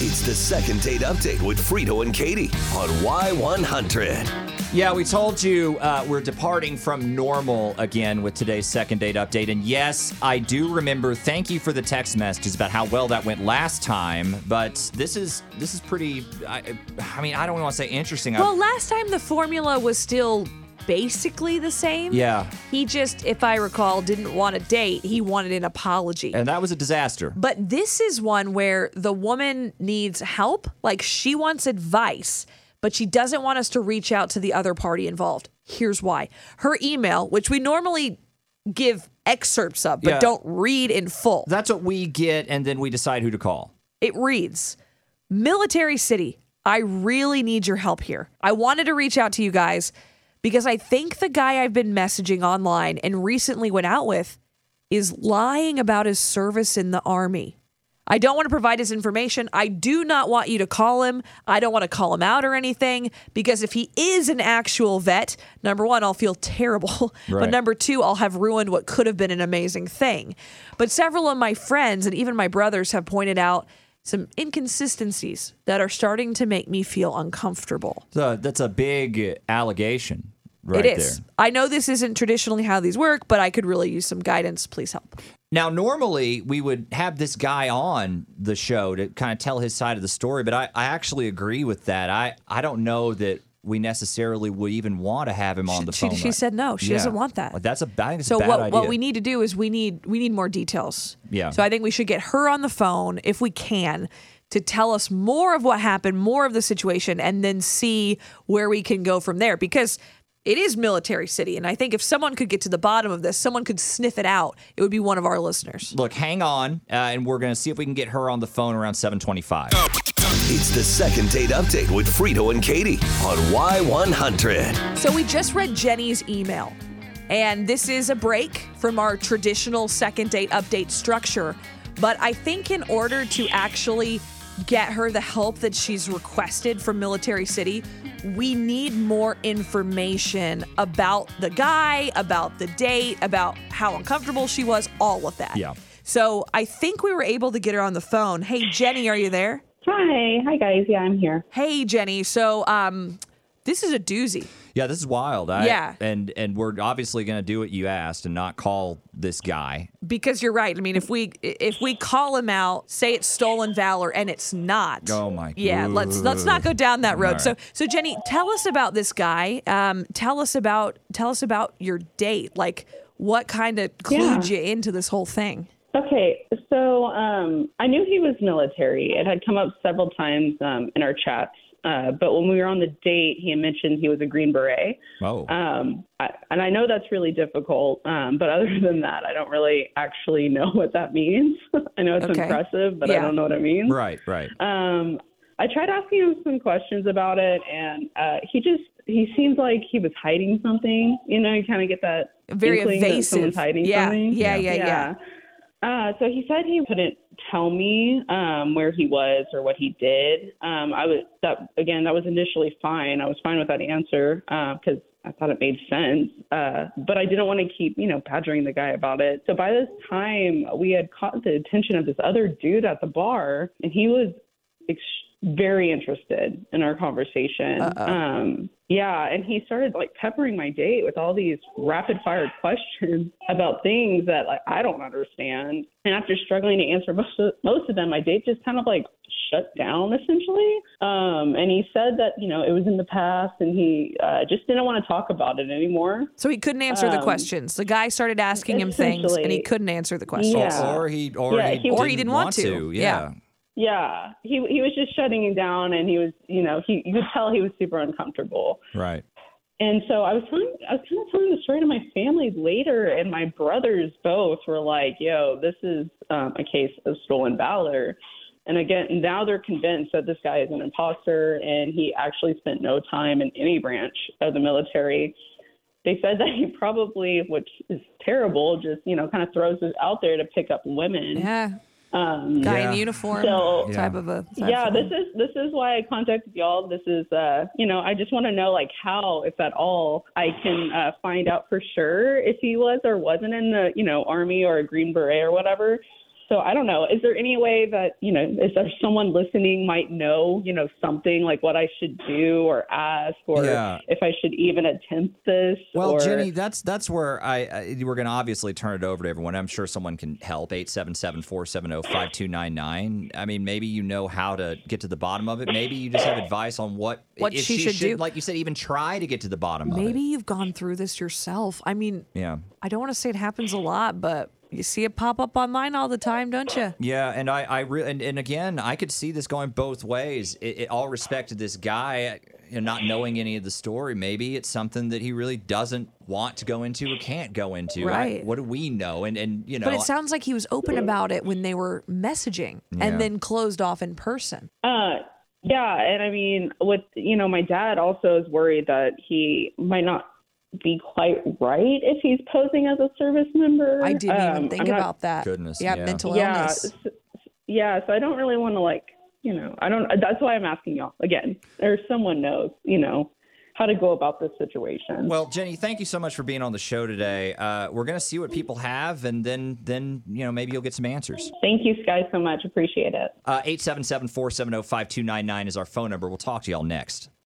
It's the second date update with Frito and Katie on Y100. Yeah, we told you uh, we're departing from normal again with today's second date update. And yes, I do remember. Thank you for the text messages about how well that went last time. But this is this is pretty. I, I mean, I don't want to say interesting. I- Well, last time the formula was still basically the same. yeah, He just, if I recall, didn't want a date. He wanted an apology. and that was a disaster. But this is one where the woman needs help. Like she wants advice, but she doesn't want us to reach out to the other party involved. Here's why her email, which we normally give excerpts of, but Yeah. don't read in full, That's what we get, and then we decide who to call. it reads Military City, I really need your help here. I wanted to reach out to you guys because I think the guy I've been messaging online and recently went out with is lying about his service in the army. I don't want to provide his information. I do not want you to call him. I don't want to call him out or anything because if he is an actual vet, number one, I'll feel terrible. But number two, I'll have ruined what could have been an amazing thing. But several of my friends and even my brothers have pointed out some inconsistencies that are starting to make me feel uncomfortable. So that's a big allegation, right it is. there. I know this isn't traditionally how these work, but I could really use some guidance. Please help. Now, normally we would have this guy on the show to kind of tell his side of the story, but I, I actually agree with that. I, I don't know that we necessarily would even want to have him on the she, phone. she right- said no. She Yeah. doesn't want that. Like, That's a, I think it's So a bad what idea. what we need to do is we need we need more details. Yeah. So I think we should get her on the phone if we can to tell us more of what happened, more of the situation, and then see where we can go from there. Because it is military city, and I think if someone could get to the bottom of this, someone could sniff it out. It would be one of our listeners. Look, hang on, uh, and we're going to see if we can get her on the phone around 725. It's the second date update with Frito and Katie on Y100. So we just read Jenny's email, and this is a break from our traditional second date update structure. But I think in order to actually get her the help that she's requested from Military City, we need more information about the guy, about the date, about how uncomfortable she was, all of that. Yeah. So I think we were able to get her on the phone. Hey, Jenny, are you there? Hi, hi guys. Yeah, I'm here. Hey, Jenny. So, um, this is a doozy. Yeah, this is wild. I, Yeah. And and we're obviously going to do what you asked and not call this guy. because you're right. I mean, if we if we call him out, say it's stolen valor, and it's not. Oh, my god. Yeah, let's let's not go down that road. All So so Jenny, tell us about this guy. Um, tell us about tell us about your date. Like, what kind of clued you into this whole thing? Okay, so um, I knew he was military. It had come up several times um, in our chats. Uh, but when we were on the date, he had mentioned he was a Green Beret. Oh. Um, I, and I know that's really difficult. Um, but other than that, I don't really actually know what that means. I know it's Okay. impressive, but Yeah. I don't know what it means. right, right. Um, I tried asking him some questions about it, and uh, he just he seems like he was hiding something. You know, you kind of get that Very inkling that evasive. someone's hiding Yeah, something. yeah, yeah, yeah. Uh, so he said he couldn't tell me um, where he was or what he did. Um, I was that again. That was initially fine. I was fine with that answer because I thought it made sense. Uh, but I didn't want to keep you know badgering the guy about it. So by this time, we had caught the attention of this other dude at the bar, and he was very interested in our conversation. Um, yeah, and he started like peppering my date with all these rapid fire questions about things that like I don't understand. And after struggling to answer most of, most of them, my date just kind of like shut down essentially. Um, and he said that you know it was in the past, and he uh, just didn't want to talk about it anymore. So he couldn't answer the Um, questions. The guy started asking him things, and he couldn't answer the questions. Yeah. Or he or Yeah, he, he- Or he didn't want to. Yeah. Yeah. Yeah, he he was just shutting him down, and he was you know he you could tell he was super uncomfortable. Right. And so I was telling, I was kind of telling the story to my family later, and my brothers both were like, "Yo, this is um, a case of stolen valor." And again, now they're convinced that this guy is an imposter, and he actually spent no time in any branch of the military. They said that he probably, which is terrible, just you know, kind of throws this out there to pick up women. Yeah. Um, Guy Yeah. in uniform So- type of a. type yeah of this is this is why i contacted y'all this is uh you know i just want to know like how if at all i can uh find out for sure if he was or wasn't in the you know army or a green beret or whatever so I don't know. Is there any way that you know, is there someone listening might know, you know, something like what I should do or ask, or Yeah. if I should even attempt this? Well, or, Jenny, that's that's where I, I we're going to obviously turn it over to everyone. I'm sure someone can help. 877-470-5299. I mean, maybe you know how to get to the bottom of it. Maybe you just have advice on what What if she should do. Like you said, even try to get to the bottom of it. Maybe you've gone through this yourself. I mean, Yeah. I don't want to say it happens a lot, but you see it pop up online all the time, don't you? Yeah, and I, I re- and, and again, I could see this going both ways. It, it, all respect to this guy, you know, not knowing any of the story. Maybe it's something that he really doesn't want to go into or can't go into. I- Right. what do we know? And and you know, But it sounds like he was open about it when they were messaging Yeah. and then closed off in person. Uh, yeah, and I mean, with you know, my dad also is worried that he might not be quite right if he's posing as a service member. I didn't Um, even think I'm not- about that. Goodness, yeah, yeah. mental yeah, illness. s- yeah. So I don't really want to like, you know, I don't. That's why I'm asking y'all again, or someone knows, you know, how to go about this situation. Well, Jenny, thank you so much for being on the show today. Uh, we're gonna see what people have, and then then you know maybe you'll get some answers. Thank you guys so much. Appreciate it. Uh, Eight seven seven four seven zero five two nine nine is our phone number. We'll talk to y'all next.